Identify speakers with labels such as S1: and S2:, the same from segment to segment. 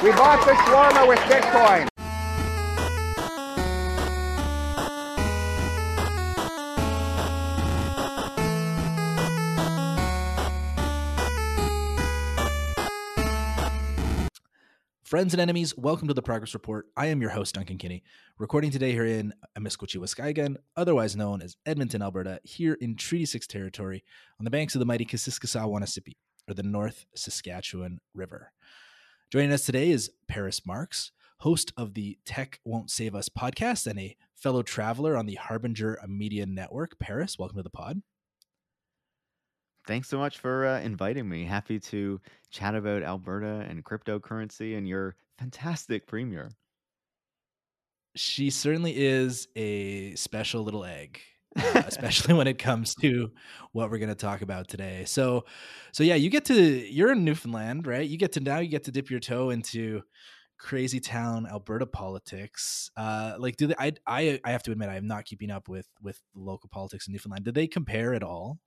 S1: We bought the shawarma with Bitcoin.
S2: Friends and enemies, welcome to the Progress Report. I am your host, Duncan Kinney, recording today here in Amiskwaciwâskahikan, otherwise known as Edmonton, Alberta, here in Treaty 6 territory on the banks of the mighty Kassiskasawanassipi, or the North Saskatchewan River. Joining us today is Paris Marx, host of the Tech Won't Save Us podcast and a fellow traveler on the Harbinger Media Network. Paris, welcome to the pod.
S3: Thanks so much for uh, inviting me. Happy to chat about Alberta and cryptocurrency and your fantastic premier.
S2: She certainly is a special little egg. Uh, especially when it comes to what we're going to talk about today. So, so yeah, you get to you're in Newfoundland, right? You get to now you get to dip your toe into crazy town Alberta politics. Uh, like, do they? I I I have to admit, I am not keeping up with with local politics in Newfoundland. Do they compare at all?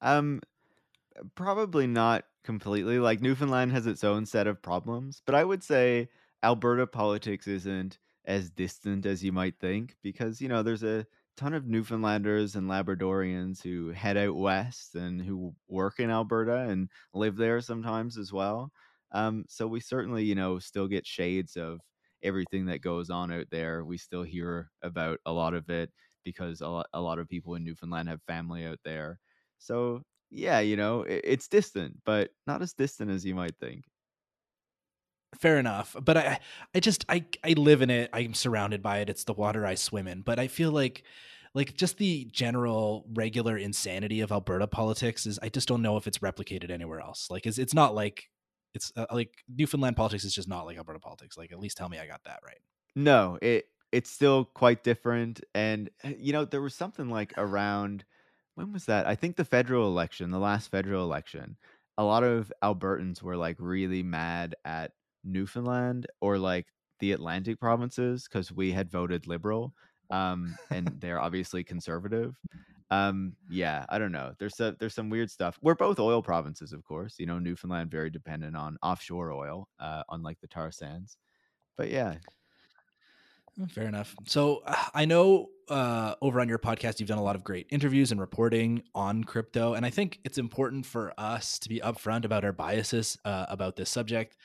S3: Um, probably not completely. Like Newfoundland has its own set of problems, but I would say Alberta politics isn't as distant as you might think because you know there's a ton of Newfoundlanders and Labradorians who head out west and who work in Alberta and live there sometimes as well. Um, so we certainly, you know, still get shades of everything that goes on out there. We still hear about a lot of it because a lot, a lot of people in Newfoundland have family out there. So yeah, you know, it, it's distant, but not as distant as you might think.
S2: Fair enough, but I, I just, I, I live in it. I'm surrounded by it. It's the water I swim in. But I feel like, like just the general regular insanity of Alberta politics is, I just don't know if it's replicated anywhere else. Like, is it's not like it's uh, like Newfoundland politics is just not like Alberta politics. Like, at least tell me I got that right.
S3: No, it it's still quite different. And eh, you know, there was something like around when was that? I think the federal election, the last federal election, a lot of Albertans were like really mad at Newfoundland or like the Atlantic provinces because we had voted liberal um and they're obviously conservative um yeah i don't know there's a, there's some weird stuff we're both oil provinces of course you know newfoundland very dependent on offshore oil uh unlike the tar sands but yeah
S2: Mm, fair enough. So I know uh, over on your podcast, you've done a lot of great interviews and reporting on crypto. And I think it's important for us to be upfront about our biases uh, about this subject.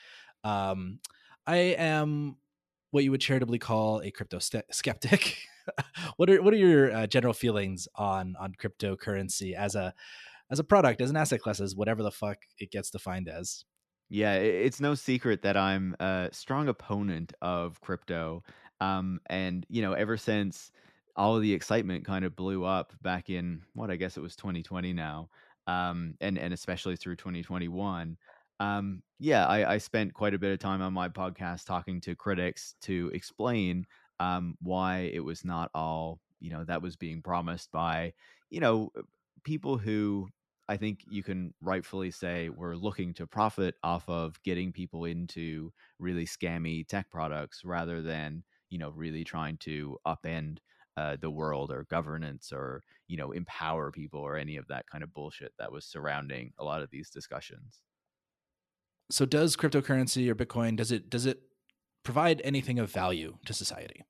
S2: Um, I am what you would charitably call a crypto st- skeptic. what are what are your uh, general feelings on on cryptocurrency as a as a product, as an asset class, as whatever the fuck it gets defined as?
S3: Yeah, it's no secret that I'm a strong opponent of crypto. Um, and you know, ever since all of the excitement kind of blew up back in what I guess it was 2020 now, um, and and especially through 2021. Um, yeah, I, I spent quite a bit of time on my podcast talking to critics to explain um, why it was not all you know that was being promised by you know people who I think you can rightfully say we're looking to profit off of getting people into really scammy tech products rather than you know really trying to upend uh, the world or governance or you know empower people or any of that kind of bullshit that was surrounding a lot of these discussions
S2: so does cryptocurrency or bitcoin does it does it provide anything of value to society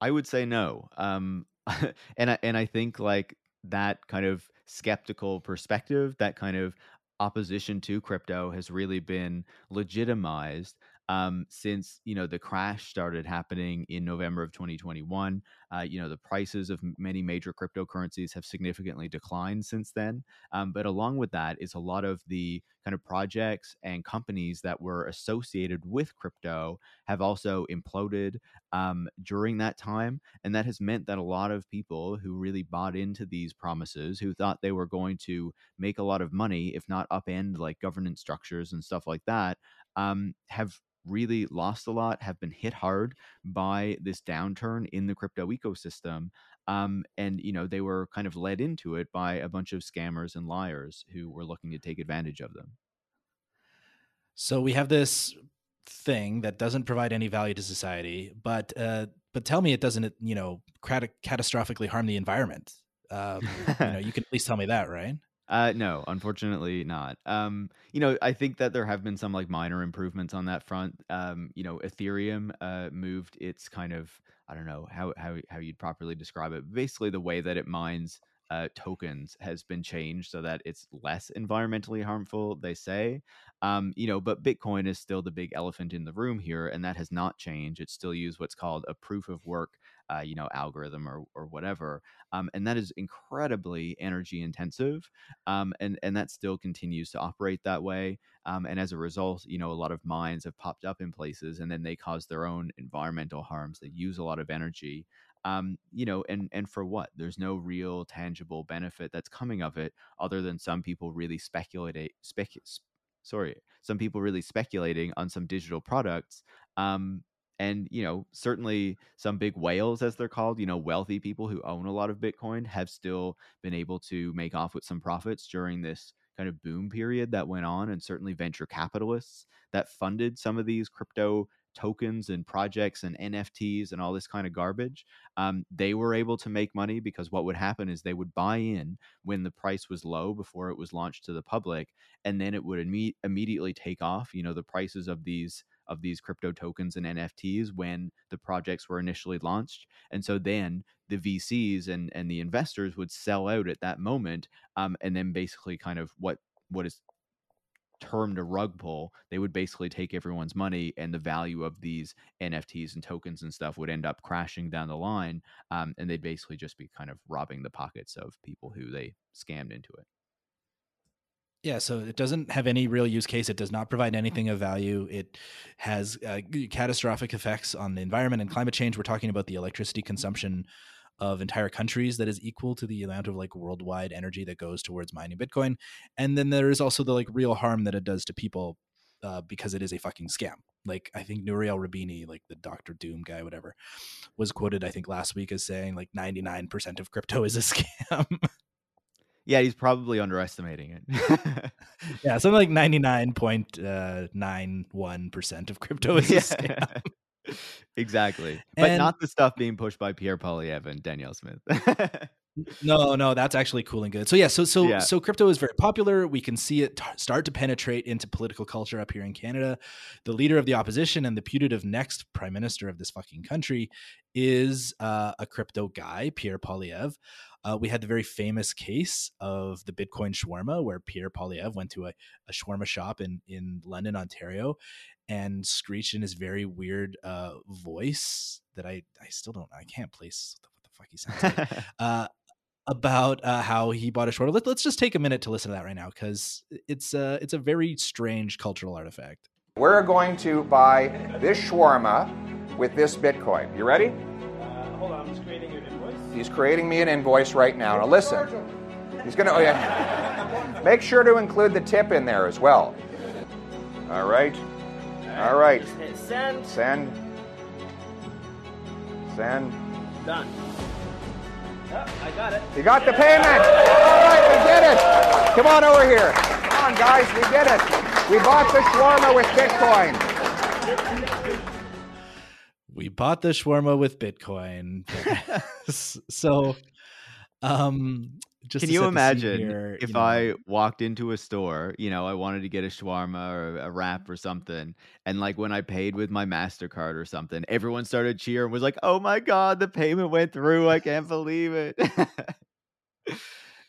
S3: i would say no um and i and i think like that kind of skeptical perspective that kind of opposition to crypto has really been legitimized um, since you know the crash started happening in November of 2021. Uh, you know the prices of many major cryptocurrencies have significantly declined since then. Um, but along with that is a lot of the kind of projects and companies that were associated with crypto have also imploded um, during that time, and that has meant that a lot of people who really bought into these promises, who thought they were going to make a lot of money, if not upend like governance structures and stuff like that, um, have really lost a lot, have been hit hard by this downturn in the crypto ecosystem. Um, and, you know, they were kind of led into it by a bunch of scammers and liars who were looking to take advantage of them.
S2: So we have this thing that doesn't provide any value to society, but uh, but tell me it doesn't, you know, cat- catastrophically harm the environment. Um, you know, you can at least tell me that, right?
S3: Uh, no, unfortunately not. Um, you know, I think that there have been some like minor improvements on that front. Um, you know, Ethereum uh, moved its kind of I don't know how how how you'd properly describe it. Basically, the way that it mines uh, tokens has been changed so that it's less environmentally harmful. They say, um, you know, but Bitcoin is still the big elephant in the room here, and that has not changed. It's still used what's called a proof of work, uh, you know, algorithm or or whatever, um, and that is incredibly energy intensive, um, and and that still continues to operate that way. Um, and as a result, you know, a lot of mines have popped up in places, and then they cause their own environmental harms. They use a lot of energy, um, you know, and and for what? There's no real tangible benefit that's coming of it, other than some people really speculate spec. Sorry, some people really speculating on some digital products. Um, and you know, certainly some big whales, as they're called, you know, wealthy people who own a lot of Bitcoin have still been able to make off with some profits during this kind of boom period that went on, and certainly venture capitalists that funded some of these crypto tokens and projects and NFTs and all this kind of garbage, um, they were able to make money because what would happen is they would buy in when the price was low before it was launched to the public, and then it would imme- immediately take off. You know, the prices of these of these crypto tokens and NFTs when the projects were initially launched, and so then the VCs and and the investors would sell out at that moment, um, and then basically kind of what what is termed a rug pull, they would basically take everyone's money and the value of these NFTs and tokens and stuff would end up crashing down the line. Um, and they'd basically just be kind of robbing the pockets of people who they scammed into it.
S2: Yeah, so it doesn't have any real use case. It does not provide anything of value. It has uh, catastrophic effects on the environment and climate change. We're talking about the electricity consumption of entire countries that is equal to the amount of like worldwide energy that goes towards mining Bitcoin. And then there is also the like real harm that it does to people uh, because it is a fucking scam. Like I think Nouriel Roubini, like the Doctor Doom guy, whatever, was quoted I think last week as saying like 99% of crypto is a scam.
S3: Yeah, he's probably underestimating it.
S2: yeah, something like 99.91% uh, of crypto is yeah.
S3: exactly. But and, not the stuff being pushed by Pierre Poilievre and Danielle Smith.
S2: no, no, that's actually cool and good. So yeah, so so yeah. so crypto is very popular. We can see it t- start to penetrate into political culture up here in Canada. The leader of the opposition and the putative next prime minister of this fucking country is uh, a crypto guy, Pierre Poilievre. Uh, we had the very famous case of the Bitcoin shawarma, where Pierre Poilievre went to a, a shawarma shop in in London, Ontario, and screeched in his very weird uh, voice that I I still don't I can't place what the fuck he sounds like. uh, about uh, how he bought a shawarma. Let, us just take a minute to listen to that right now because it's uh, it's a very strange cultural artifact.
S1: We're going to buy this shawarma with this Bitcoin. You ready? He's creating me an invoice right now. Now listen. He's gonna. Oh yeah. Make sure to include the tip in there as well. All right. All right.
S4: Send.
S1: Send. Send.
S4: Done. Oh, I got it.
S1: You got the payment. All right, we did it. Come on over here. Come on, guys, we did it. We bought the shawarma with Bitcoin.
S2: Bought the shawarma with Bitcoin. so, um, just
S3: Can you imagine here, if you know, I walked into a store, you know, I wanted to get a shawarma or a wrap or something, and like when I paid with my Mastercard or something, everyone started cheering, was like, "Oh my god, the payment went through! I can't believe it."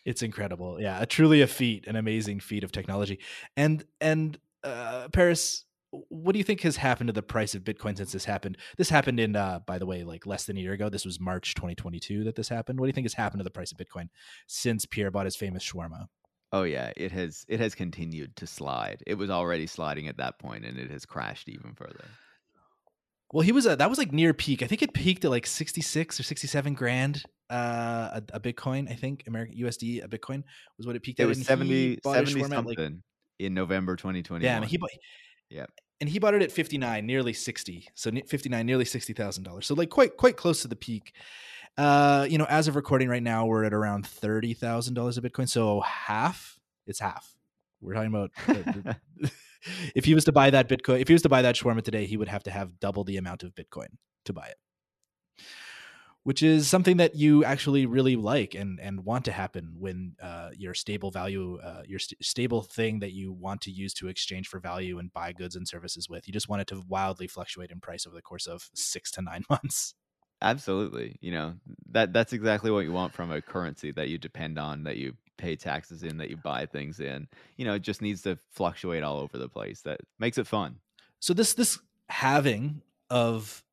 S2: it's incredible, yeah, a, truly a feat, an amazing feat of technology, and and uh, Paris what do you think has happened to the price of Bitcoin since this happened? This happened in, uh, by the way, like less than a year ago. This was March 2022 that this happened. What do you think has happened to the price of Bitcoin since Pierre bought his famous shawarma?
S3: Oh yeah, it has it has continued to slide. It was already sliding at that point, and it has crashed even further.
S2: Well, he was a, that was like near peak. I think it peaked at like 66 or 67 grand uh, a, a Bitcoin. I think American USD a Bitcoin was what it peaked
S3: it
S2: at.
S3: Was 70, 70 something like, in November 2020.
S2: Yeah, I mean, he bought
S3: yeah.
S2: And he bought it at 59, nearly 60. So 59, nearly $60,000. So like quite quite close to the peak. Uh, you know, as of recording right now, we're at around $30,000 of Bitcoin. So half, it's half. We're talking about if he was to buy that Bitcoin, if he was to buy that shawarma today, he would have to have double the amount of Bitcoin to buy it. Which is something that you actually really like and and want to happen when uh, your stable value, uh, your st- stable thing that you want to use to exchange for value and buy goods and services with. You just want it to wildly fluctuate in price over the course of six to nine months.
S3: Absolutely. You know, that that's exactly what you want from a currency that you depend on, that you pay taxes in, that you buy things in. You know, it just needs to fluctuate all over the place. That makes it fun.
S2: So this this having of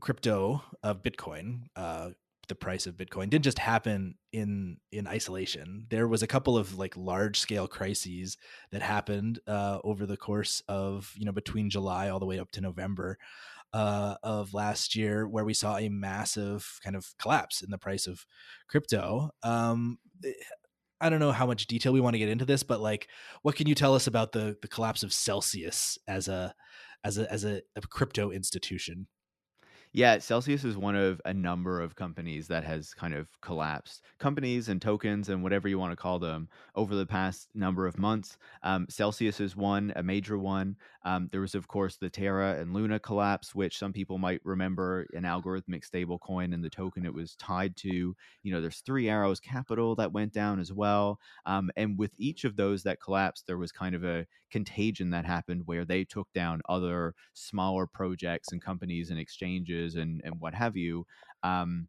S2: crypto of Bitcoin, uh, the price of Bitcoin didn't just happen in in isolation. There was a couple of like large scale crises that happened uh, over the course of you know between July all the way up to November uh, of last year, where we saw a massive kind of collapse in the price of crypto. Um, eh, I don't know how much detail we want to get into this, but like, what can you tell us about the the collapse of Celsius as a as a as a, a crypto institution?
S3: Yeah, Celsius is one of a number of companies that has kind of collapsed. Companies and tokens and whatever you want to call them over the past number of months. Um, Celsius is one, a major one. Um, there was, of course, the Terra and Luna collapse, which some people might remember an algorithmic stable coin and the token it was tied to. You know, there's Three Arrows Capital that went down as well. Um, and with each of those that collapsed, there was kind of a contagion that happened where they took down other smaller projects and companies and exchanges and, and what have you. Um,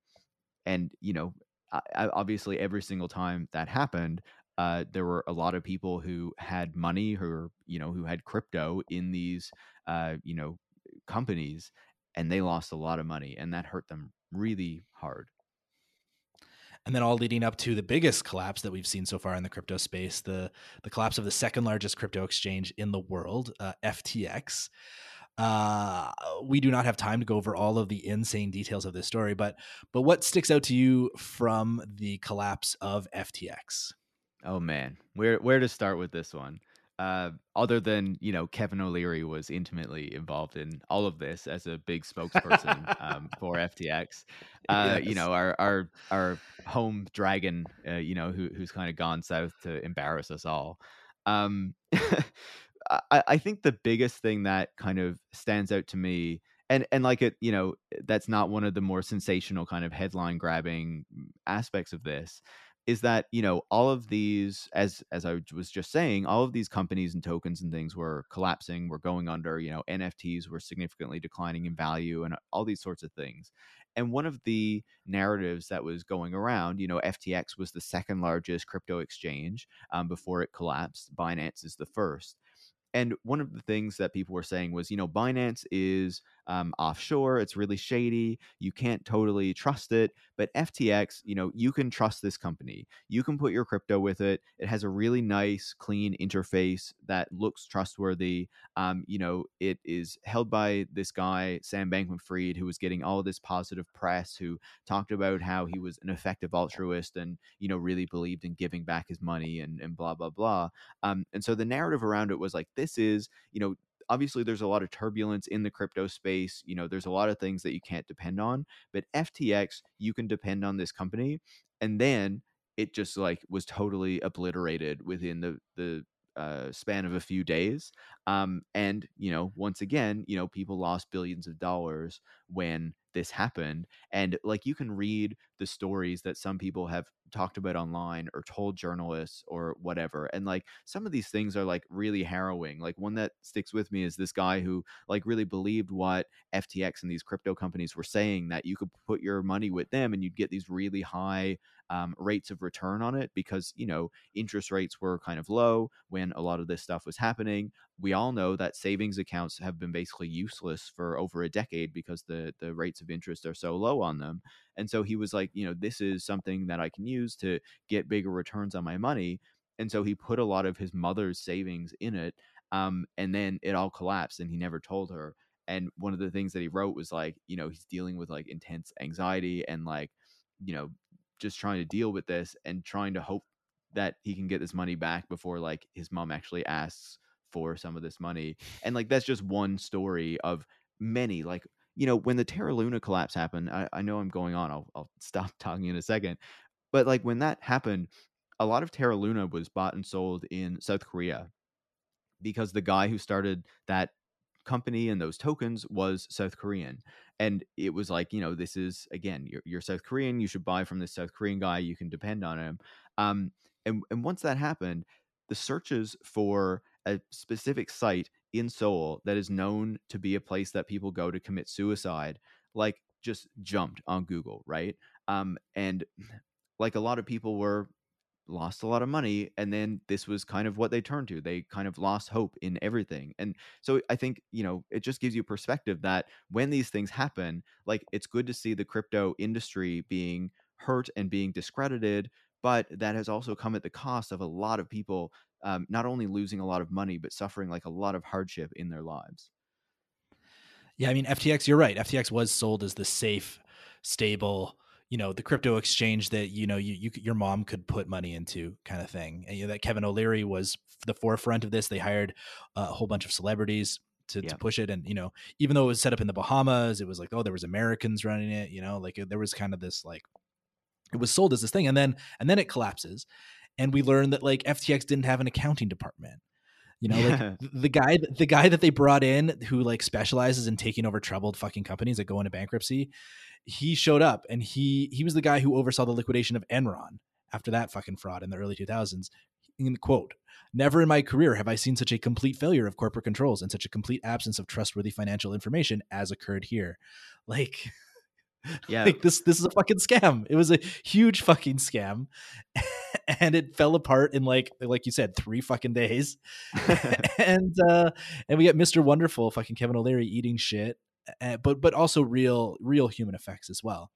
S3: and, you know, I, obviously every single time that happened, uh, there were a lot of people who had money, who you know, who had crypto in these, uh, you know, companies, and they lost a lot of money, and that hurt them really hard.
S2: And then all leading up to the biggest collapse that we've seen so far in the crypto space, the the collapse of the second largest crypto exchange in the world, uh, FTX. Uh, we do not have time to go over all of the insane details of this story, but but what sticks out to you from the collapse of FTX?
S3: Oh man, where where to start with this one? Uh, other than you know, Kevin O'Leary was intimately involved in all of this as a big spokesperson um, for FTX. Uh, yes. You know, our our our home dragon, uh, you know, who who's kind of gone south to embarrass us all. Um, I, I think the biggest thing that kind of stands out to me and and like it you know that's not one of the more sensational kind of headline grabbing aspects of this is that you know all of these as as i was just saying all of these companies and tokens and things were collapsing were going under you know nfts were significantly declining in value and all these sorts of things. And one of the narratives that was going around you know ftx was the second largest crypto exchange um, before it collapsed. Binance is the first. And one of the things that people were saying was, you know, Binance is um, offshore. It's really shady. You can't totally trust it. But FTX, you know, you can trust this company. You can put your crypto with it. It has a really nice, clean interface that looks trustworthy. Um, you know, it is held by this guy, Sam Bankman Fried, who was getting all this positive press, who talked about how he was an effective altruist and, you know, really believed in giving back his money and, and blah, blah, blah. Um, and so the narrative around it was like, this is, you know, obviously there's a lot of turbulence in the crypto space you know there's a lot of things that you can't depend on but ftx you can depend on this company and then it just like was totally obliterated within the the uh, span of a few days. Um, and you know, once again, you know, people lost billions of dollars when this happened. And like you can read the stories that some people have talked about online or told journalists or whatever. And like some of these things are like really harrowing. Like one that sticks with me is this guy who like really believed what FTX and these crypto companies were saying that you could put your money with them and you'd get these really high um, rates of return on it because you know interest rates were kind of low when a lot of this stuff was happening. We all know that savings accounts have been basically useless for over a decade because the the rates of interest are so low on them. And so he was like you know this is something that i can use to get bigger returns on my money. And so he put a lot of his mother's savings in it um, and then it all collapsed and he never told her. And one of the things that he wrote was like you know he's dealing with like intense anxiety and like you know just trying to deal with this and trying to hope that he can get this money back before like his mom actually asks for some of this money. And like that's just one story of many. Like, you know, when the Terra Luna collapse happened, I, I know I'm going on. I'll, I'll stop talking in a second. But like when that happened, a lot of Terra Luna was bought and sold in South Korea because the guy who started that company and those tokens was South Korean. And it was like, you know, this is again, you're, you're South Korean. You should buy from this South Korean guy. You can depend on him. Um, and and once that happened, the searches for a specific site in Seoul that is known to be a place that people go to commit suicide, like just jumped on Google, right? Um, and like a lot of people were lost a lot of money and then this was kind of what they turned to they kind of lost hope in everything and so i think you know it just gives you perspective that when these things happen like it's good to see the crypto industry being hurt and being discredited but that has also come at the cost of a lot of people um, not only losing a lot of money but suffering like a lot of hardship in their lives.
S2: Yeah i mean ftx you're right ftx was sold as the safe stable you know the crypto exchange that you know you, you your mom could put money into kind of thing and you know that kevin o'leary was the forefront of this. They hired a whole bunch of celebrities to, yeah. to push it and you know even though it was set up in the bahamas it was like oh there was americans running it you know like uh, there was kind of this like it was sold as this thing and then and then it collapses and we learned that like ftx didn't have an accounting department. You know like the guy the guy that they brought in who like specializes in taking over troubled fucking companies that go into bankruptcy he showed up and he he was the guy who oversaw the liquidation of enron after that fucking fraud in the early 2000s in quote never in my career have i seen such a complete failure of corporate controls and such a complete absence of trustworthy financial information as occurred here. Like yeah. like this this is a fucking scam. It was a huge fucking scam. And it fell apart in like like you said three fucking days. And uh and we got mr wonderful fucking kevin o'leary eating shit uh, but but also real real human effects as well.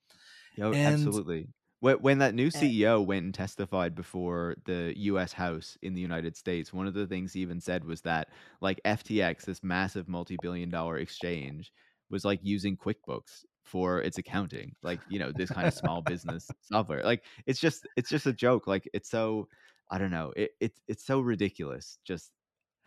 S3: And, absolutely. When, when that new ceo went and testified before the us house in the united states one of the things he even said was that like ftx this massive multi-billion dollar exchange was like using quickbooks for its accounting like you know this kind of small business software. Like it's just it's just a joke. Like it's so i don't know it, it's it's so ridiculous just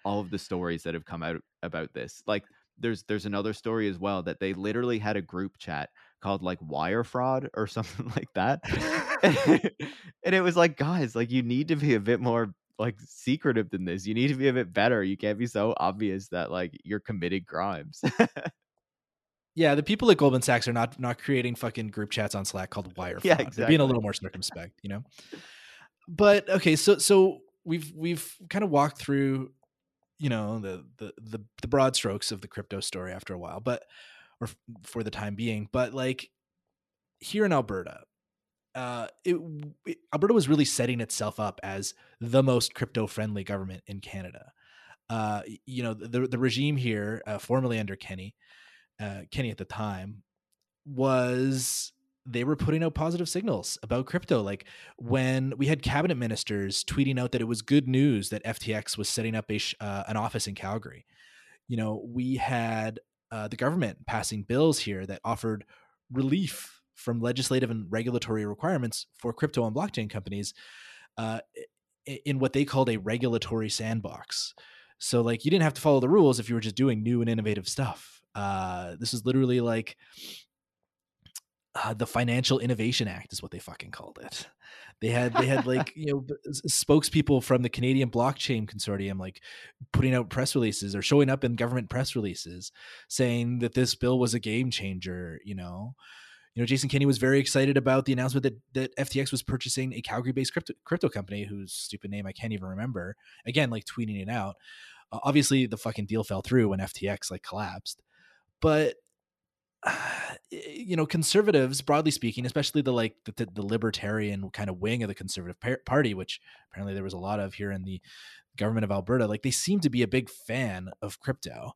S3: all of the stories that have come out about this. Like there's there's another story as well that they literally had a group chat called like wire fraud or something like that and it was like guys like you need to be a bit more like secretive than this you need to be a bit better you can't be so obvious that like you're committing crimes
S2: Yeah, the people at Goldman Sachs are not not creating fucking group chats on Slack called wire fraud. Yeah, exactly. They're being a little more circumspect, you know. But okay, so so we've we've kind of walked through, you know, the the the, the broad strokes of the crypto story after a while, but or for the time being. But like here in Alberta, uh, it, it, Alberta was really setting itself up as the most crypto friendly government in Canada. Uh, you know, the the regime here, uh, formerly under Kenney, uh, Kenney at the time was they were putting out positive signals about crypto. Like when we had cabinet ministers tweeting out that it was good news that FTX was setting up a uh, an office in Calgary. You know, we had uh, the government passing bills here that offered relief from legislative and regulatory requirements for crypto and blockchain companies uh, in what they called a regulatory sandbox. So, like, you didn't have to follow the rules if you were just doing new and innovative stuff uh, this is literally like uh, the Financial Innovation Act is what they fucking called it. They had they had like you know spokespeople from the Canadian Blockchain Consortium like putting out press releases or showing up in government press releases saying that this bill was a game changer. You know, you know Jason Kenney was very excited about the announcement that that FTX was purchasing a Calgary-based crypto crypto company whose stupid name I can't even remember. Again, like tweeting it out. Uh, obviously, the fucking deal fell through when FTX like collapsed but you know conservatives broadly speaking especially the like the, the, libertarian kind of wing of the conservative party which apparently there was a lot of here in the government of alberta like they seem to be a big fan of crypto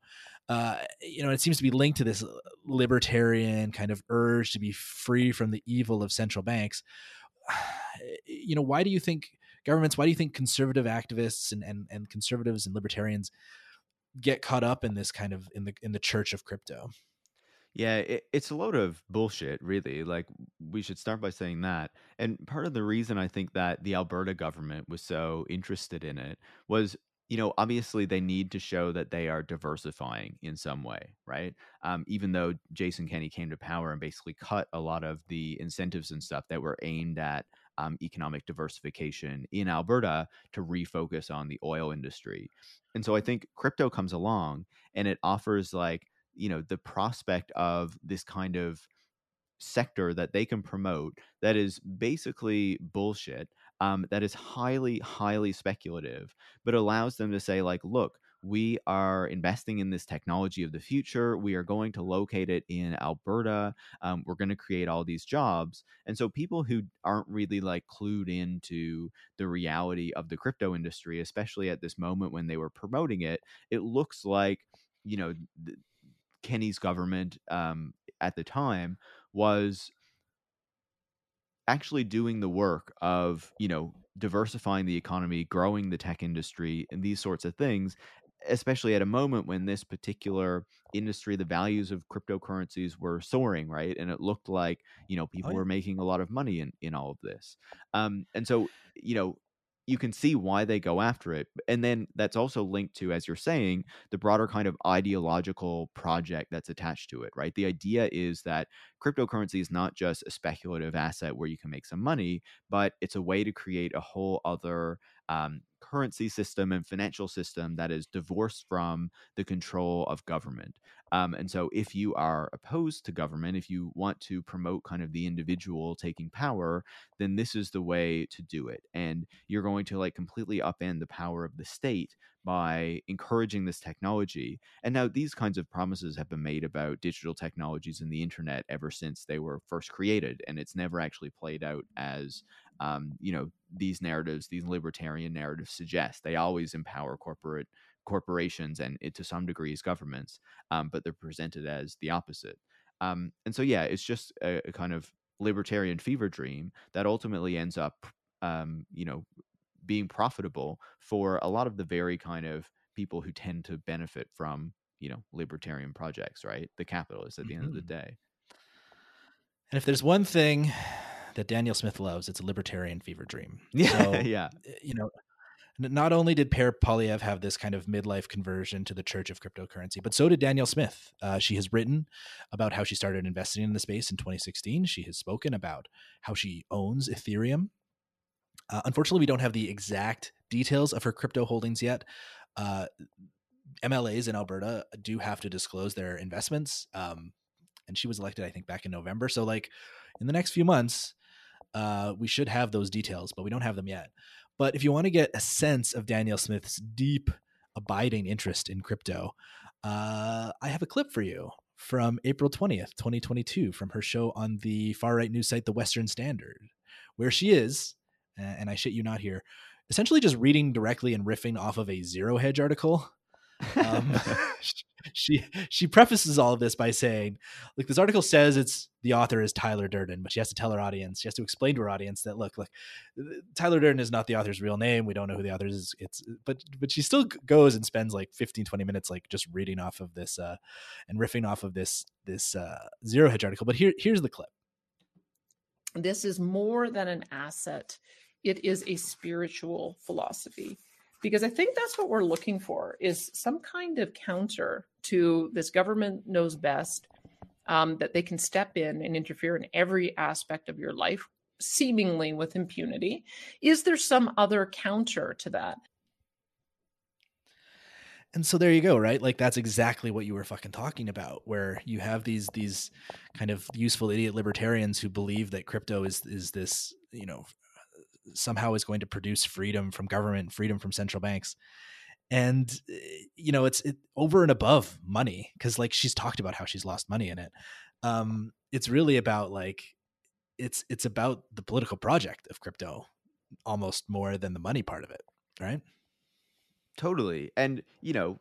S2: uh, you know it seems to be linked to this libertarian kind of urge to be free from the evil of central banks you know why do you think governments why do you think conservative activists and, and, and conservatives and libertarians get caught up in this kind of in the in the church of crypto.
S3: Yeah, it, it's a load of bullshit, really. Like, we should start by saying that. And part of the reason I think that the Alberta government was so interested in it was, you know, obviously they need to show that they are diversifying in some way, right? Um, even though Jason Kenney came to power and basically cut a lot of the incentives and stuff that were aimed at um, economic diversification in Alberta to refocus on the oil industry. And so I think crypto comes along and it offers like, you know, the prospect of this kind of sector that they can promote that is basically bullshit um, that is highly highly speculative but allows them to say like look we are investing in this technology of the future. We are going to locate it in Alberta. Um, we're going to create all these jobs. And so people who aren't really like clued into the reality of the crypto industry, especially at this moment when they were promoting it, it looks like, you know, Kenney's government um, at the time was actually doing the work of you know diversifying the economy growing the tech industry and these sorts of things especially at a moment when this particular industry the values of cryptocurrencies were soaring right and it looked like you know oh, people oh, yeah. were making a lot of money in in all of this um and so you know you can see why they go after it. And then that's also linked to, as you're saying, the broader kind of ideological project that's attached to it, right? The idea is that cryptocurrency is not just a speculative asset where you can make some money, but it's a way to create a whole other um, currency system and financial system that is divorced from the control of government. Um, and so, if you are opposed to government, if you want to promote kind of the individual taking power, then this is the way to do it. And you're going to like completely upend the power of the state by encouraging this technology. And now, these kinds of promises have been made about digital technologies and the internet ever since they were first created. And it's never actually played out as um, you know these narratives these libertarian narratives suggest they always empower corporate corporations and it, to some degrees governments um, but they're presented as the opposite um, and so yeah it's just a, a, kind of libertarian fever dream that ultimately ends up um, you know being profitable for a lot of the very kind of people who tend to benefit from you know libertarian projects right the capitalists at the mm-hmm. end of the mm-hmm. day
S2: and if there's one thing that Danielle Smith loves. It's a libertarian fever dream.
S3: Yeah, so, yeah.
S2: Eh, you know, not only did Pierre Poilievre have this kind of midlife conversion to the church of cryptocurrency, but so did Danielle Smith. Uh, she has written about how she started investing in the space in 2016. She has spoken about how she owns Ethereum. Uh, unfortunately, we don't have the exact details of her crypto holdings yet. Uh, MLAs in Alberta do have to disclose their investments. Um, and she was elected, I think, back in November. So, like, in the next few months, uh, we should have those details, but we don't have them yet. But if you want to get a sense of Danielle Smith's deep, abiding interest in crypto, uh, I have a clip for you from April 20th, 2022, from her show on the far right news site, The Western Standard, where she is, and I shit you not here, essentially just reading directly and riffing off of a Zero Hedge article um, she she prefaces all of this by saying, "Look, this article says it's the author is Tyler Durden, but she has to tell her audience, she has to explain to her audience that look, look, Tyler Durden is not the author's real name. We don't know who the author is. It's but but she still goes and spends like 15, 20 minutes like just reading off of this uh, and riffing off of this this uh, Zero Hedge article. But here here's the clip.
S5: This is more than an asset; it is a spiritual philosophy because I think that's what we're looking for is some kind of counter to this government knows best um, that they can step in and interfere in every aspect of your life seemingly with impunity. Is there some other counter to that?
S2: And so there you go, right? Like that's exactly what you were fucking talking about, where you have these these kind of useful idiot libertarians who believe that crypto is is this, you know, somehow is going to produce freedom from government, freedom from central banks. And eh, you know, it's it, over and above money because like she's talked about how she's lost money in it. Um, it's really about like it's it's about the political project of crypto almost more than the money part of it, right?
S3: Totally. And you know,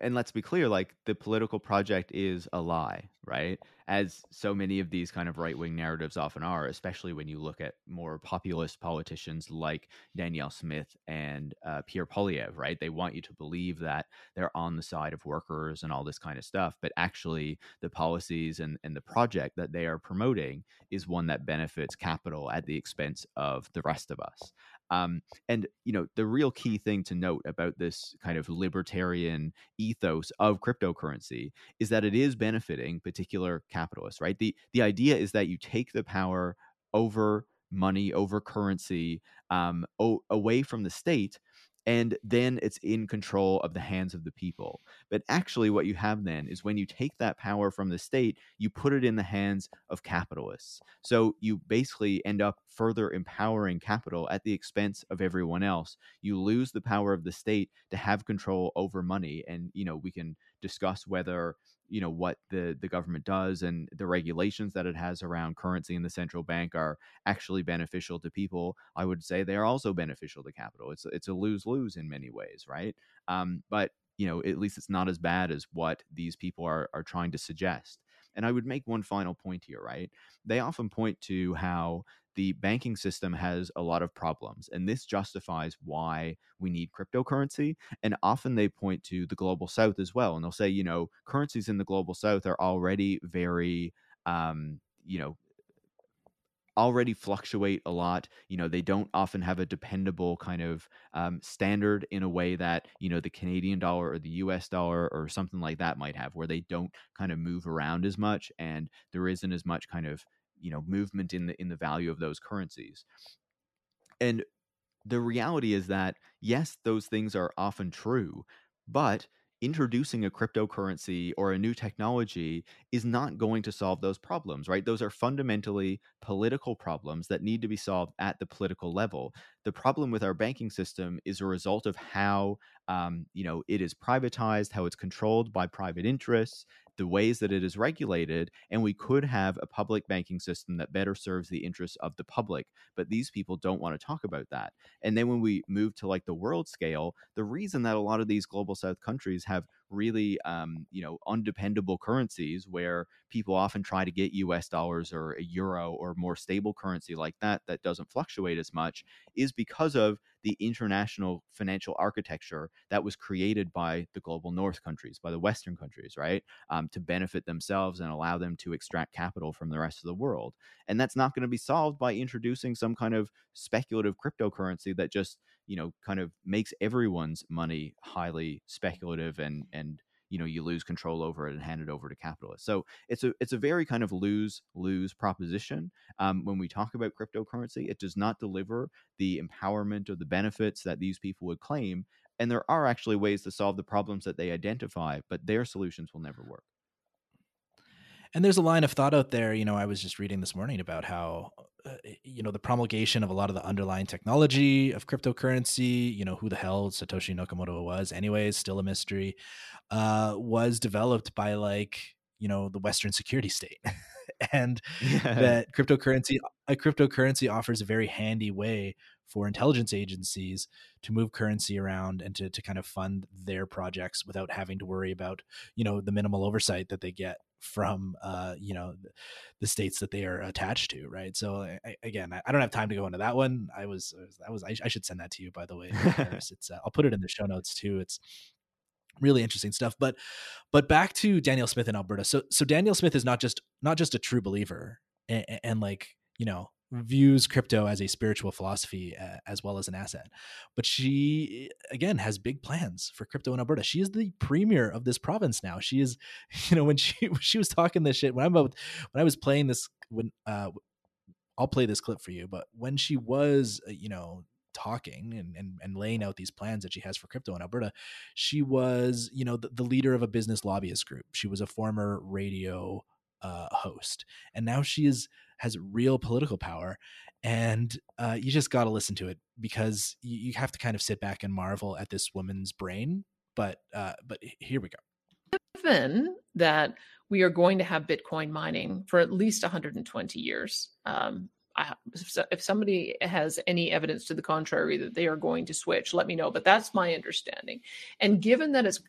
S3: and let's be clear like the political project is a lie right? As so many of these kind of right-wing narratives often are especially when you look at more populist politicians like danielle smith and uh, pierre poilievre right? They want you to believe that they're on the side of workers and all this kind of stuff but actually the policies and, and the project that they are promoting is one that benefits capital at the expense of the rest of us um, and you know the real key thing to note about this kind of libertarian ethos of cryptocurrency is that it is benefiting particular capitalists, right? The the idea is that you take the power over money over currency um, o- away from the state and then it's in control of the hands of the people. But actually, what you have then is when you take that power from the state, you put it in the hands of capitalists. So you basically end up further empowering capital at the expense of everyone else. You lose the power of the state to have control over money. And, you know, we can discuss whether you know what the the government does and the regulations that it has around currency in the central bank are actually beneficial to people i would say they are also beneficial to capital. It's it's a lose lose in many ways right? Um, but you know at least it's not as bad as what these people are are trying to suggest. And I would make one final point here, right? They often point to how the banking system has a lot of problems, and this justifies why we need cryptocurrency. And often they point to the global south as well. And they'll say, you know, currencies in the global south are already very, um, you know, already fluctuate a lot. You know, they don't often have a dependable kind of um, standard in a way that, you know, the Canadian dollar or the US dollar or something like that might have, where they don't kind of move around as much and there isn't as much kind of, you know, movement in the in the value of those currencies. And the reality is that yes, those things are often true, but introducing a cryptocurrency or a new technology is not going to solve those problems, right? Those are fundamentally political problems that need to be solved at the political level. The problem with our banking system is a result of how, um, you know, it is privatized, how it's controlled by private interests, the ways that it is regulated, and we could have a public banking system that better serves the interests of the public. But these people don't want to talk about that. And then when we move to like the world scale, the reason that a lot of these global south countries have really um, you know undependable currencies where people often try to get us dollars or a euro or more stable currency like that that doesn't fluctuate as much is because of the international financial architecture that was created by the global north countries by the western countries right um, to benefit themselves and allow them to extract capital from the rest of the world. And that's not going to be solved by introducing some kind of speculative cryptocurrency that just you know kind of makes everyone's money highly speculative and and you know you lose control over it and hand it over to capitalists. So it's a it's a very kind of lose lose proposition. Um, when we talk about cryptocurrency it does not deliver the empowerment or the benefits that these people would claim and there are actually ways to solve the problems that they identify but their solutions will never work.
S2: And there's a line of thought out there you know i was just reading this morning about how uh, you know the promulgation of a lot of the underlying technology of cryptocurrency you know who the hell satoshi nakamoto was anyways still a mystery uh, was developed by like you know the western security state and yeah. that cryptocurrency a cryptocurrency offers a very handy way for intelligence agencies to move currency around and to, to kind of fund their projects without having to worry about you know the minimal oversight that they get from uh, you know the states that they are attached to, right? So I, again, I, don't have time to go into that one. I was, I was, I, I should send that to you, by the way. it's, uh, I'll put it in the show notes too. It's really interesting stuff. But, but back to danielle Smith in Alberta. So, so danielle Smith is not just not just a true believer and, and like you know views crypto as a spiritual philosophy uh, as well as an asset. But she again has big plans for crypto in Alberta. She is the premier of this province now. She is, you know, when she when she was talking this shit when I'm about, when I was playing this when uh I'll play this clip for you, but when she was, uh, you know, talking and, and, and laying out these plans that she has for crypto in Alberta, she was, you know, the, the leader of a business lobbyist group. She was a former radio uh, host, and now she is has real political power. And uh, you just got to listen to it because you, you, have to kind of sit back and marvel at this woman's brain. But uh, but here we go.
S5: Given that we are going to have Bitcoin mining for at least 120 years, um, if somebody has any evidence to the contrary that they are going to switch, let me know. But that's my understanding. And given that it's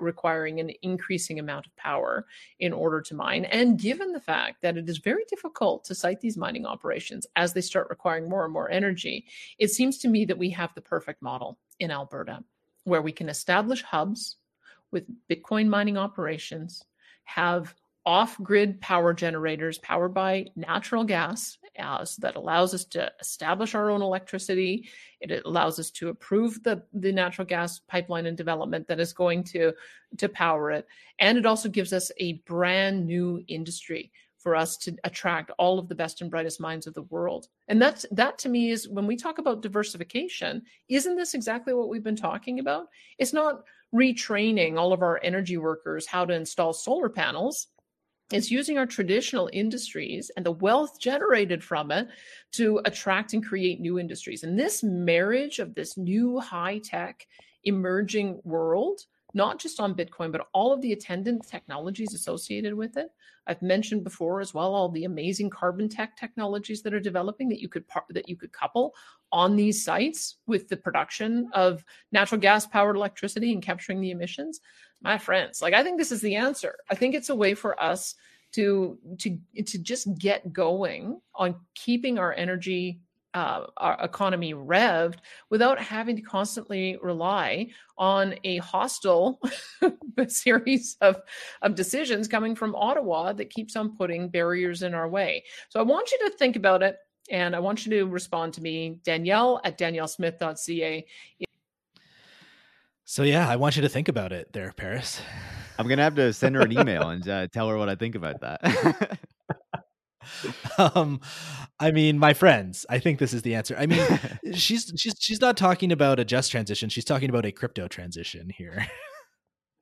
S5: requiring an increasing amount of power in order to mine, and given the fact that it is very difficult to site these mining operations as they start requiring more and more energy, it seems to me that we have the perfect model in Alberta where we can establish hubs with Bitcoin mining operations, have off grid power generators powered by natural gas uh, so that allows us to establish our own electricity. It allows us to approve the, the natural gas pipeline and development that is going to, to power it. And it also gives us a brand new industry for us to attract all of the best and brightest minds of the world. And that's that to me is when we talk about diversification, isn't this exactly what we've been talking about? It's not retraining all of our energy workers how to install solar panels. It's using our traditional industries and the wealth generated from it to attract and create new industries. And this marriage of this new high tech emerging world not just on Bitcoin, but all of the attendant technologies associated with it. I've mentioned before as well all the amazing carbon tech technologies that are developing that you could par- that you could couple on these sites with the production of natural gas powered electricity and capturing the emissions. My friends, like I think this is the answer. I think it's a way for us to to to just get going on keeping our energy uh, our economy revved without having to constantly rely on a hostile series of, of decisions coming from Ottawa that keeps on putting barriers in our way. So I want you to think about it and I want you to respond to me, Danielle at daniellesmith.ca.
S2: So, yeah, I want you to think about it there, Paris.
S3: I'm going to have to send her an email and uh, tell her what I think about that.
S2: um i mean my friends i think this is the answer i mean she's she's she's not talking about a just transition she's talking about a crypto transition here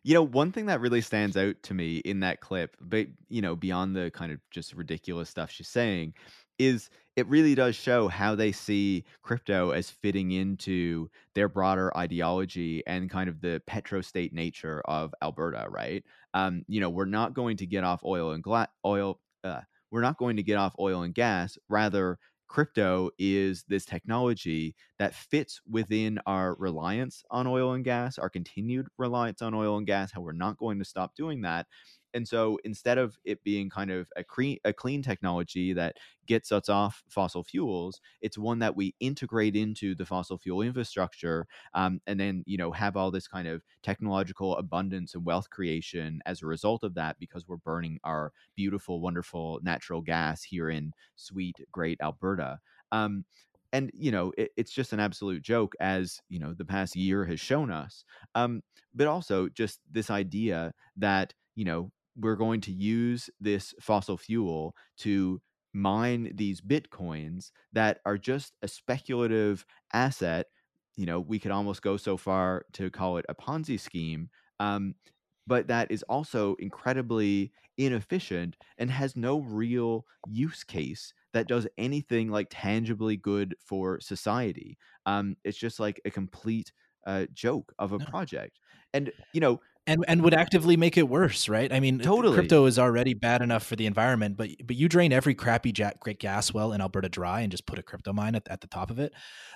S3: you know one thing that really stands out to me in that clip but you know beyond the kind of just ridiculous stuff she's saying is it really does show how they see crypto as fitting into their broader ideology and kind of the petrostate nature of Alberta, right? Um, you know, we're not going to get off oil and gla- oil, uh, we're not going to get off oil and gas. Rather, crypto is this technology that fits within our reliance on oil and gas, our continued reliance on oil and gas, how we're not going to stop doing that. And so instead of it being kind of a, a clean technology that gets us off fossil fuels, it's one that we integrate into the fossil fuel infrastructure um, and then, you know, have all this kind of technological abundance and wealth creation as a result of that because we're burning our beautiful, wonderful natural gas here in sweet, great Alberta. Um, and you know it, it's just an absolute joke as you know the past year has shown us um, but also just this idea that you know we're going to use this fossil fuel to mine these bitcoins that are just a speculative asset you know we could almost go so far to call it a ponzi scheme um, but that is also incredibly inefficient and has no real use case that does anything like tangibly good for society um, it's just like a complete uh, joke of a no. project and you know
S2: and and would actively make it worse, right? I mean,
S3: totally.
S2: Crypto is already bad enough for the environment, but but you drain every crappy jack, great gas well in Alberta dry and just put a crypto mine at, at the top of it.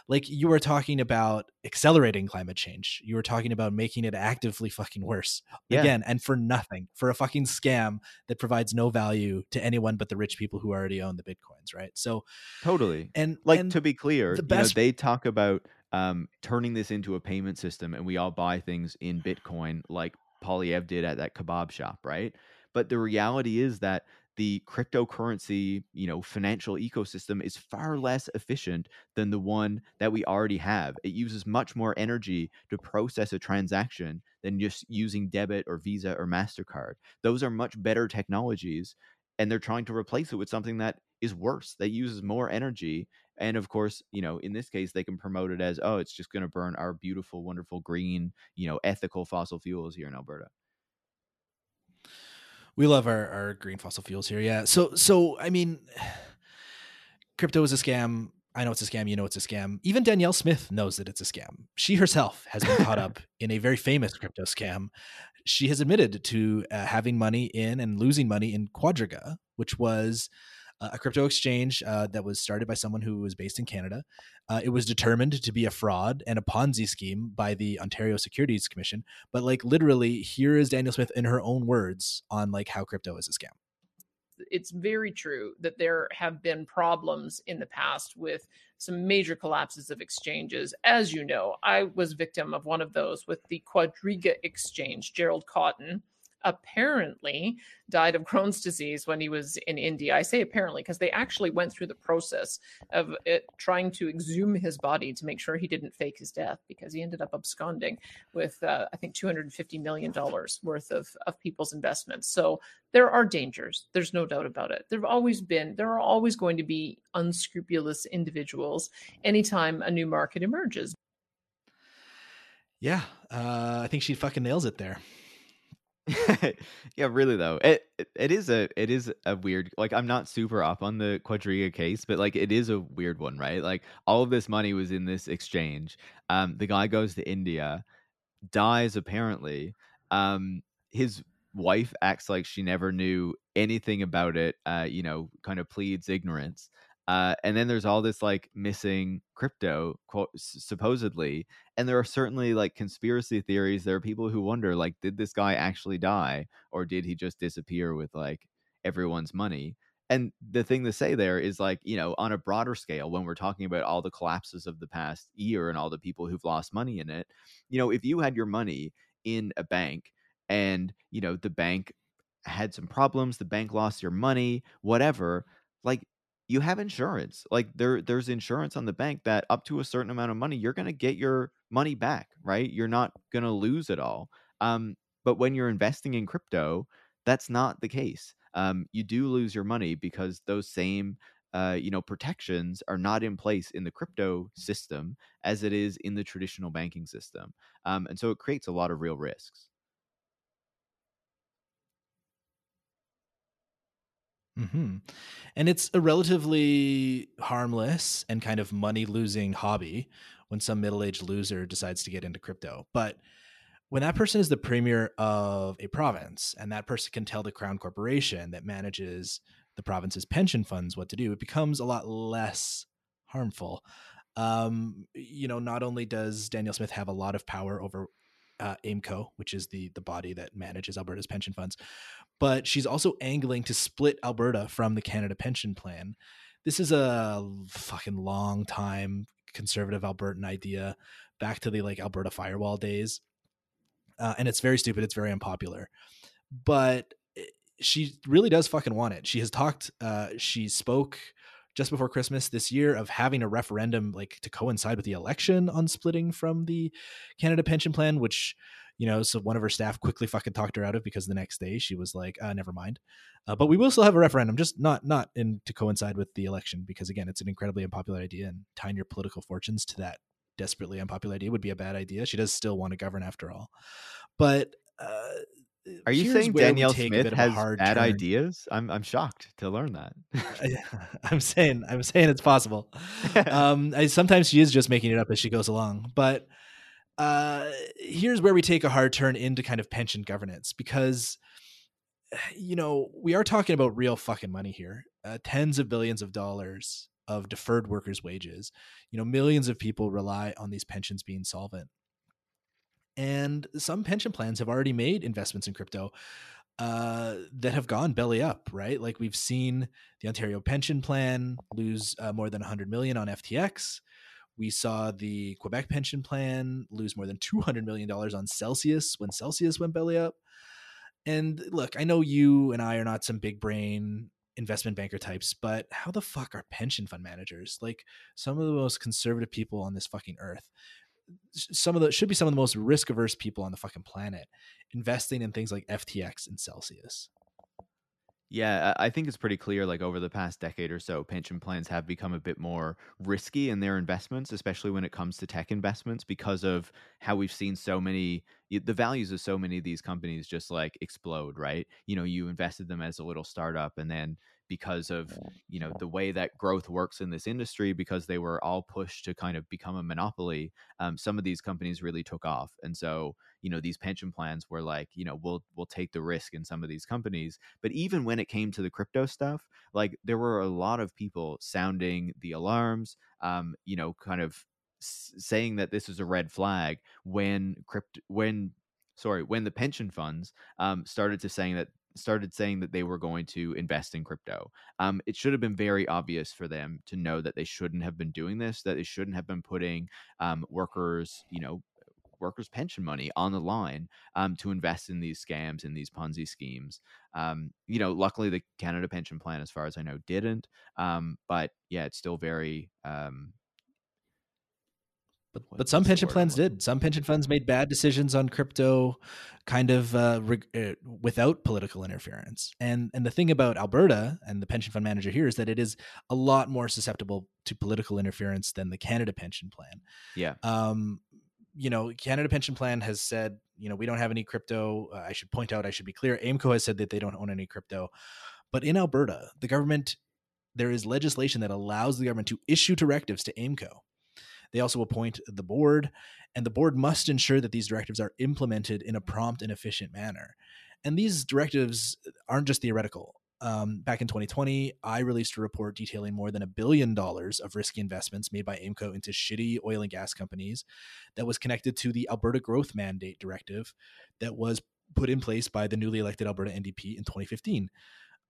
S2: Like you were talking about accelerating climate change. You were talking about making it actively fucking worse yeah. again, and for nothing, for a fucking scam that provides no value to anyone but the rich people who already own the bitcoins, right? So
S3: totally.
S2: And
S3: like
S2: and
S3: to be clear, the best you know, they talk about um, turning this into a payment system and we all buy things in Bitcoin like Poilievre did at that kebab shop, right? But the reality is that the cryptocurrency, you know, financial ecosystem is far less efficient than the one that we already have. It uses much more energy to process a transaction than just using debit or Visa or Mastercard. Those are much better technologies and they're trying to replace it with something that is worse that uses more energy and of course you know in this case they can promote it as oh it's just going to burn our beautiful wonderful green you know ethical fossil fuels here in alberta
S2: we love our, our green fossil fuels here yeah so so i mean crypto is a scam I know it's a scam. You know it's a scam. Even Danielle Smith knows that it's a scam. She herself has been caught up in a very famous crypto scam. She has admitted to uh, having money in and losing money in Quadriga, which was uh, a crypto exchange uh, that was started by someone who was based in Canada. Uh, it was determined to be a fraud and a Ponzi scheme by the Ontario Securities Commission. But like literally, here is Danielle Smith in her own words on like how crypto is a scam.
S5: It's very true that there have been problems in the past with some major collapses of exchanges. As you know, I was victim of one of those with the Quadriga exchange. Gerald Cotten apparently died of Crohn's disease when he was in India. I say apparently because they actually went through the process of trying to exhume his body to make sure he didn't fake his death because he ended up absconding with, uh, I think, $250 million worth of, of people's investments. So there are dangers. There's no doubt about it. There have always been, there are always going to be unscrupulous individuals anytime a new market emerges.
S2: Yeah, uh, I think she fucking nails it there.
S3: yeah, really though. It, it it is a it is a weird like I'm not super up on the Quadriga case, but like it is a weird one, right? Like all of this money was in this exchange. Um the guy goes to India, dies apparently. Um his wife acts like she never knew anything about it, uh, you know, kind of pleads ignorance. Uh, and then there's all this like missing crypto, quote, supposedly. And there are certainly like conspiracy theories. There are people who wonder, like, did this guy actually die, or did he just disappear with like everyone's money? And the thing to say there is like, you know, on a broader scale, when we're talking about all the collapses of the past year and all the people who've lost money in it, you know, if you had your money in a bank and, you know, the bank had some problems, the bank lost your money, whatever, like you have insurance. Like there there's insurance on the bank that up to a certain amount of money you're going to get your money back, right? You're not going to lose it all. Um but when you're investing in crypto, that's not the case. Um you do lose your money because those same uh, you know protections are not in place in the crypto system as it is in the traditional banking system um, and so it creates a lot of real risks
S2: hmm And it's a relatively harmless and kind of money losing hobby when some middle aged loser decides to get into crypto. But when that person is the premier of a province and that person can tell the crown corporation that manages the province's pension funds what to do, it becomes a lot less harmful. Um, you know, not only does Danielle Smith have a lot of power over uh, AIMCO, which is the the body that manages Alberta's pension funds, but she's also angling to split Alberta from the Canada Pension Plan. This is a fucking long time conservative Albertan idea, back to the like Alberta firewall days, uh, and it's very stupid. It's very unpopular, but eh, she really does fucking want it. She has talked. Uh, she spoke just before Christmas this year of having a referendum like to coincide with the election on splitting from the Canada Pension Plan, which you know, so one of her staff quickly fucking talked her out of because the next day she was like, uh, never mind. Uh, but we will still have a referendum, just not not in to coincide with the election because again, it's an incredibly unpopular idea, and tying your political fortunes to that desperately unpopular idea would be a bad idea. She does still want to govern after all, but. Uh,
S3: are you saying Danielle Smith has bad turn. ideas? I'm I'm shocked to learn that.
S2: I'm saying I'm saying it's possible. um, I, sometimes she is just making it up as she goes along. But uh, here's where we take a hard turn into kind of pension governance because you know we are talking about real fucking money here, uh, tens of billions of dollars of deferred workers' wages. You know, millions of people rely on these pensions being solvent and some pension plans have already made investments in crypto uh, that have gone belly up, right? Like we've seen the Ontario Pension Plan lose uh, more than 100 million on FTX. We saw the Quebec Pension Plan lose more than 200 million dollars on Celsius when Celsius went belly up. And look, I know you and I are not some big brain investment banker types, but how the fuck are pension fund managers? Like some of the most conservative people on this fucking earth some of the should be some of the most risk averse people on the fucking planet investing in things like FTX and Celsius.
S3: Yeah, I think it's pretty clear like over the past decade or so, pension plans have become a bit more risky in their investments, especially when it comes to tech investments, because of how we've seen so many the values of so many of these companies just like explode, right? You know, you invested them as a little startup and then because of you know the way that growth works in this industry because they were all pushed to kind of become a monopoly um, some of these companies really took off. And so you know these pension plans were like you know we'll we'll take the risk in some of these companies. But even when it came to the crypto stuff like there were a lot of people sounding the alarms um, you know kind of s- saying that this is a red flag when crypto when sorry when the pension funds um, started to saying that started saying that they were going to invest in crypto. Um, it should have been very obvious for them to know that they shouldn't have been doing this, that they shouldn't have been putting um, workers, you know, workers' pension money on the line um, to invest in these scams and these Ponzi schemes. Um, you know, luckily the Canada Pension Plan, as far as I know, didn't. Um, but yeah, it's still very um,
S2: but, but some pension plans did. Some pension funds made bad decisions on crypto, kind of uh, rig- uh, without political interference. And and the thing about Alberta and the pension fund manager here is that it is a lot more susceptible to political interference than the Canada pension plan.
S3: yeah.
S2: Um, you know, Canada Pension Plan has said, you know, we don't have any crypto. Uh, I should point out, I should be clear. AIMCO has said that they don't own any crypto, but in Alberta, the government there is legislation that allows the government to issue directives to AIMCO. They also appoint the board, and the board must ensure that these directives are implemented in a prompt and efficient manner. And these directives aren't just theoretical. Um, back in 2020, I released a report detailing more than a billion dollars of risky investments made by AIMCO into shitty oil and gas companies that was connected to the Alberta Growth Mandate Directive that was put in place by the newly elected Alberta NDP in 2015.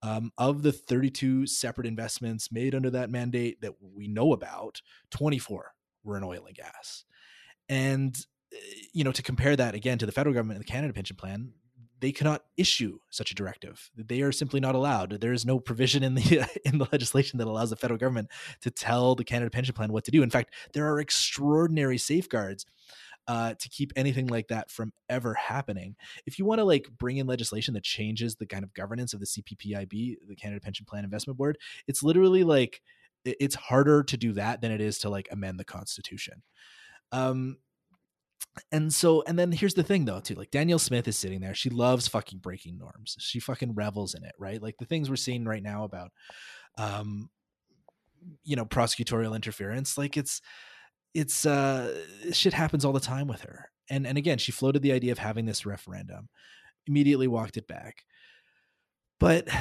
S2: Um, of the 32 separate investments made under that mandate that we know about, 24 were in oil and gas. And, uh, you know, to compare that again to the federal government and the Canada Pension Plan, they cannot issue such a directive. They are simply not allowed. There is no provision in the in the legislation that allows the federal government to tell the Canada Pension Plan what to do. In fact, there are extraordinary safeguards uh, to keep anything like that from ever happening. If you want to like bring in legislation that changes the kind of governance of the CPPIB, the Canada Pension Plan Investment Board, it's literally like it's harder to do that than it is to like amend the Constitution. Um, and so, and then here's the thing though, too. Like Danielle Smith is sitting there. She loves fucking breaking norms. She fucking revels in it, right? Like the things we're seeing right now about, um, you know, prosecutorial interference. Like it's, it's, uh, shit happens all the time with her. And and again, she floated the idea of having this referendum, immediately walked it back. But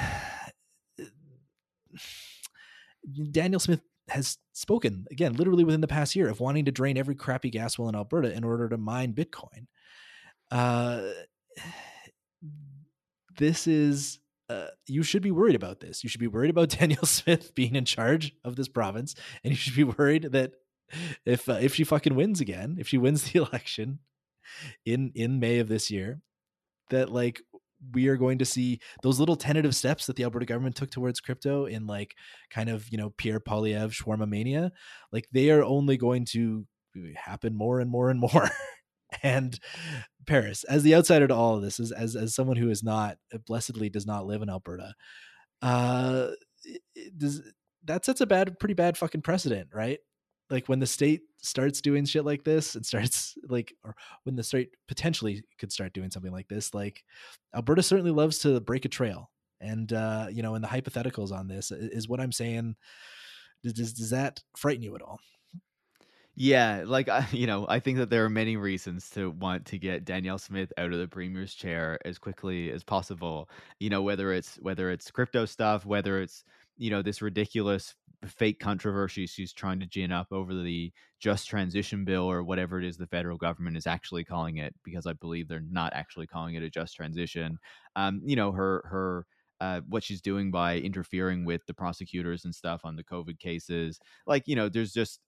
S2: Danielle Smith has spoken again, literally within the past year, of wanting to drain every crappy gas well in Alberta in order to mine Bitcoin. Uh, this is. Uh, you should be worried about this. You should be worried about Danielle Smith being in charge of this province, and you should be worried that if uh, if she fucking wins again, if she wins the election in in May of this year, that like we are going to see those little tentative steps that the Alberta government took towards crypto in like kind of, you know, Pierre Poilievre shawarma mania, like they are only going to happen more and more and more. and Paris, as the outsider to all of this, as as, as someone who is not blessedly does not live in Alberta, uh does that sets a bad pretty bad fucking precedent, right? Like when the state starts doing shit like this and starts like or when the state potentially could start doing something like this, like Alberta certainly loves to break a trail. And uh, you know, and the hypotheticals on this is what I'm saying. Does, does that frighten you at all?
S3: Yeah, like I, you know, I think that there are many reasons to want to get Danielle Smith out of the premier's chair as quickly as possible. You know, whether it's whether it's crypto stuff, whether it's you know this ridiculous fake controversy she's trying to gin up over the just transition bill or whatever it is the federal government is actually calling it, because I believe they're not actually calling it a just transition. Um, you know, her her uh, what she's doing by interfering with the prosecutors and stuff on the COVID cases. Like, you know, there's just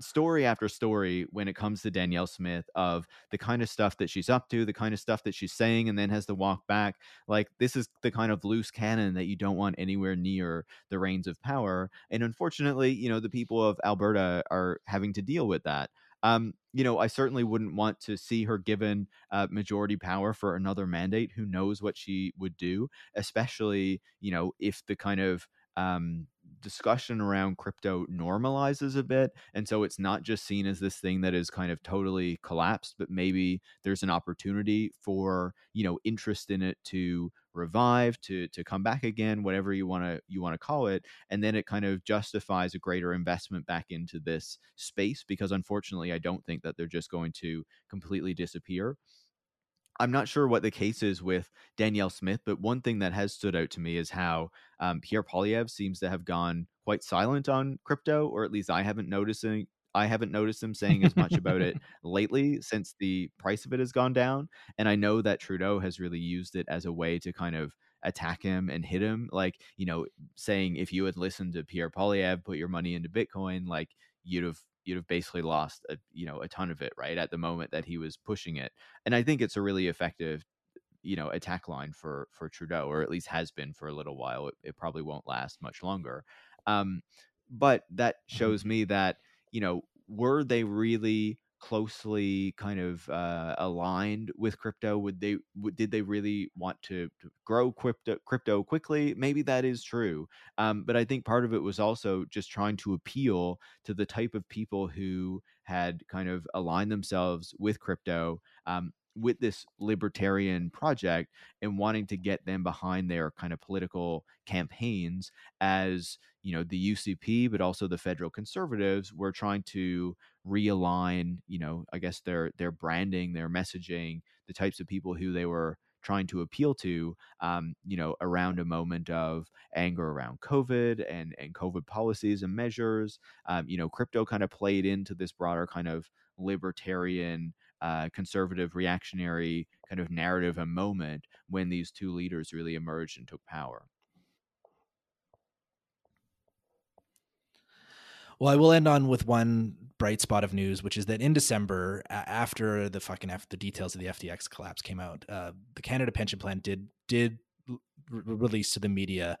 S3: story after story when it comes to Danielle Smith of the kind of stuff that she's up to, the kind of stuff that she's saying and then has to walk back. Like this is the kind of loose cannon that you don't want anywhere near the reins of power. And unfortunately, you know, the people of Alberta are having to deal with that. Um, you know, I certainly wouldn't want to see her given uh, majority power for another mandate. Who knows what she would do, especially, you know, if the kind of um, discussion around crypto normalizes a bit. And so it's not just seen as this thing that is kind of totally collapsed, but maybe there's an opportunity for, you know, interest in it to revive, to to come back again, whatever you want to you want to call it. And then it kind of justifies a greater investment back into this space because unfortunately I don't think that they're just going to completely disappear. I'm not sure what the case is with Danielle Smith, but one thing that has stood out to me is how um, Pierre Poilievre seems to have gone quite silent on crypto, or at least I haven't noticing. I haven't noticed him saying as much about it lately since the price of it has gone down. And I know that Trudeau has really used it as a way to kind of attack him and hit him. Like, you know, saying if you had listened to Pierre Poilievre, put your money into Bitcoin, like you'd have you'd have basically lost a, you know a ton of it right at the moment that he was pushing it and i think it's a really effective you know attack line for for trudeau or at least has been for a little while it, it probably won't last much longer um but that
S2: Mm-hmm.
S3: shows me that you know were they really closely kind of uh, aligned with crypto would they would, did they really want to, to grow crypto crypto quickly? Maybe that is true um, but i think part of it was also just trying to appeal to the type of people who had kind of aligned themselves with crypto um, with this libertarian project and wanting to get them behind their kind of political campaigns as you know the UCP but also the federal conservatives were trying to realign you know I guess their their branding their messaging the types of people who they were trying to appeal to um, you know around a moment of anger around covid and and covid policies and measures um, you know crypto kind of played into this broader kind of libertarian uh, conservative reactionary kind of narrative and moment when these two leaders really emerged and took power
S2: Well, I will end on with one bright spot of news, which is that in December, after the fucking F- the details of the FTX collapse came out, uh, the Canada Pension Plan did did release to the media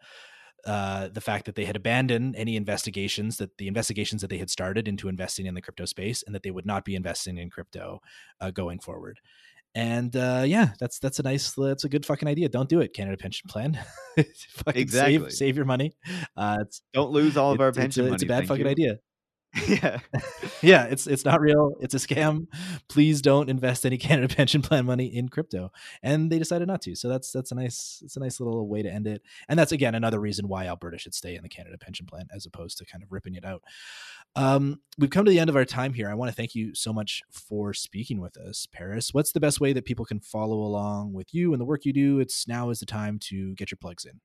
S2: uh, the fact that they had abandoned any investigations that the investigations that they had started into investing in the crypto space, and that they would not be investing in crypto uh, going forward. And uh, yeah, that's that's a nice, that's a good fucking idea. Don't do it, Canada Pension Plan.
S3: Exactly.
S2: save save your money. Uh,
S3: don't lose all of
S2: it-
S3: our
S2: it's a-
S3: pension
S2: it's a, bad fucking
S3: you.
S2: idea.
S3: yeah
S2: yeah, it's it's not real. It's a scam. Please don't invest any Canada Pension Plan money in crypto. And they decided not to. So that's that's a nice it's a nice little way to end it. And that's again another reason why Alberta should stay in the Canada Pension Plan as opposed to kind of ripping it out. Um, we've come to the end of our time here. I want to thank you so much for speaking with us, Paris. What's the best way that people can follow along with you and the work you do? It's now is the time to get your plugs in.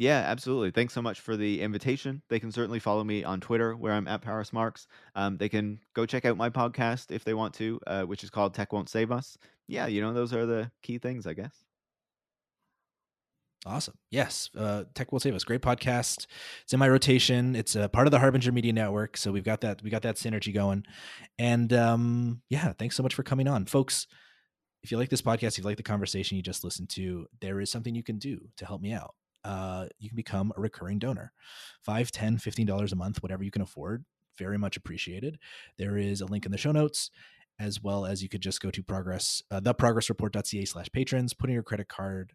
S3: Yeah, absolutely. Thanks so much for the invitation. They can certainly follow me on Twitter, where I'm at Paris Marx. Um, they can go check out my podcast if they want to, uh, which is called Tech Won't Save Us. Yeah, you know, those are the key things, I guess.
S2: Awesome. Yes. Uh, Tech will save us. Great podcast. It's in my rotation. It's a part of the Harbinger Media Network. So we've got that, we got that synergy going. And um, yeah, thanks so much for coming on. Folks, if you like this podcast, if you like the conversation you just listened to, there is something you can do to help me out. Uh, you can become a recurring donor. Five, ten, fifteen dollars a month, whatever you can afford. Very much appreciated. There is a link in the show notes as well as you could just go to progress uh, theprogressreport.ca slash patrons put in your credit card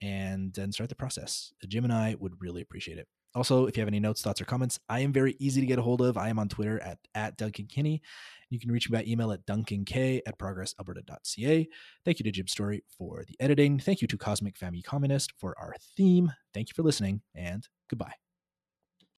S2: and then start the process. Jim and I would really appreciate it. Also, if you have any notes, thoughts, or comments, I am very easy to get a hold of. I am on Twitter at, at Duncan Kinney. You can reach me by email at duncank at progressalberta.ca. Thank you to Jim Story for the editing. Thank you to Cosmic Family Communist for our theme. Thank you for listening, and goodbye.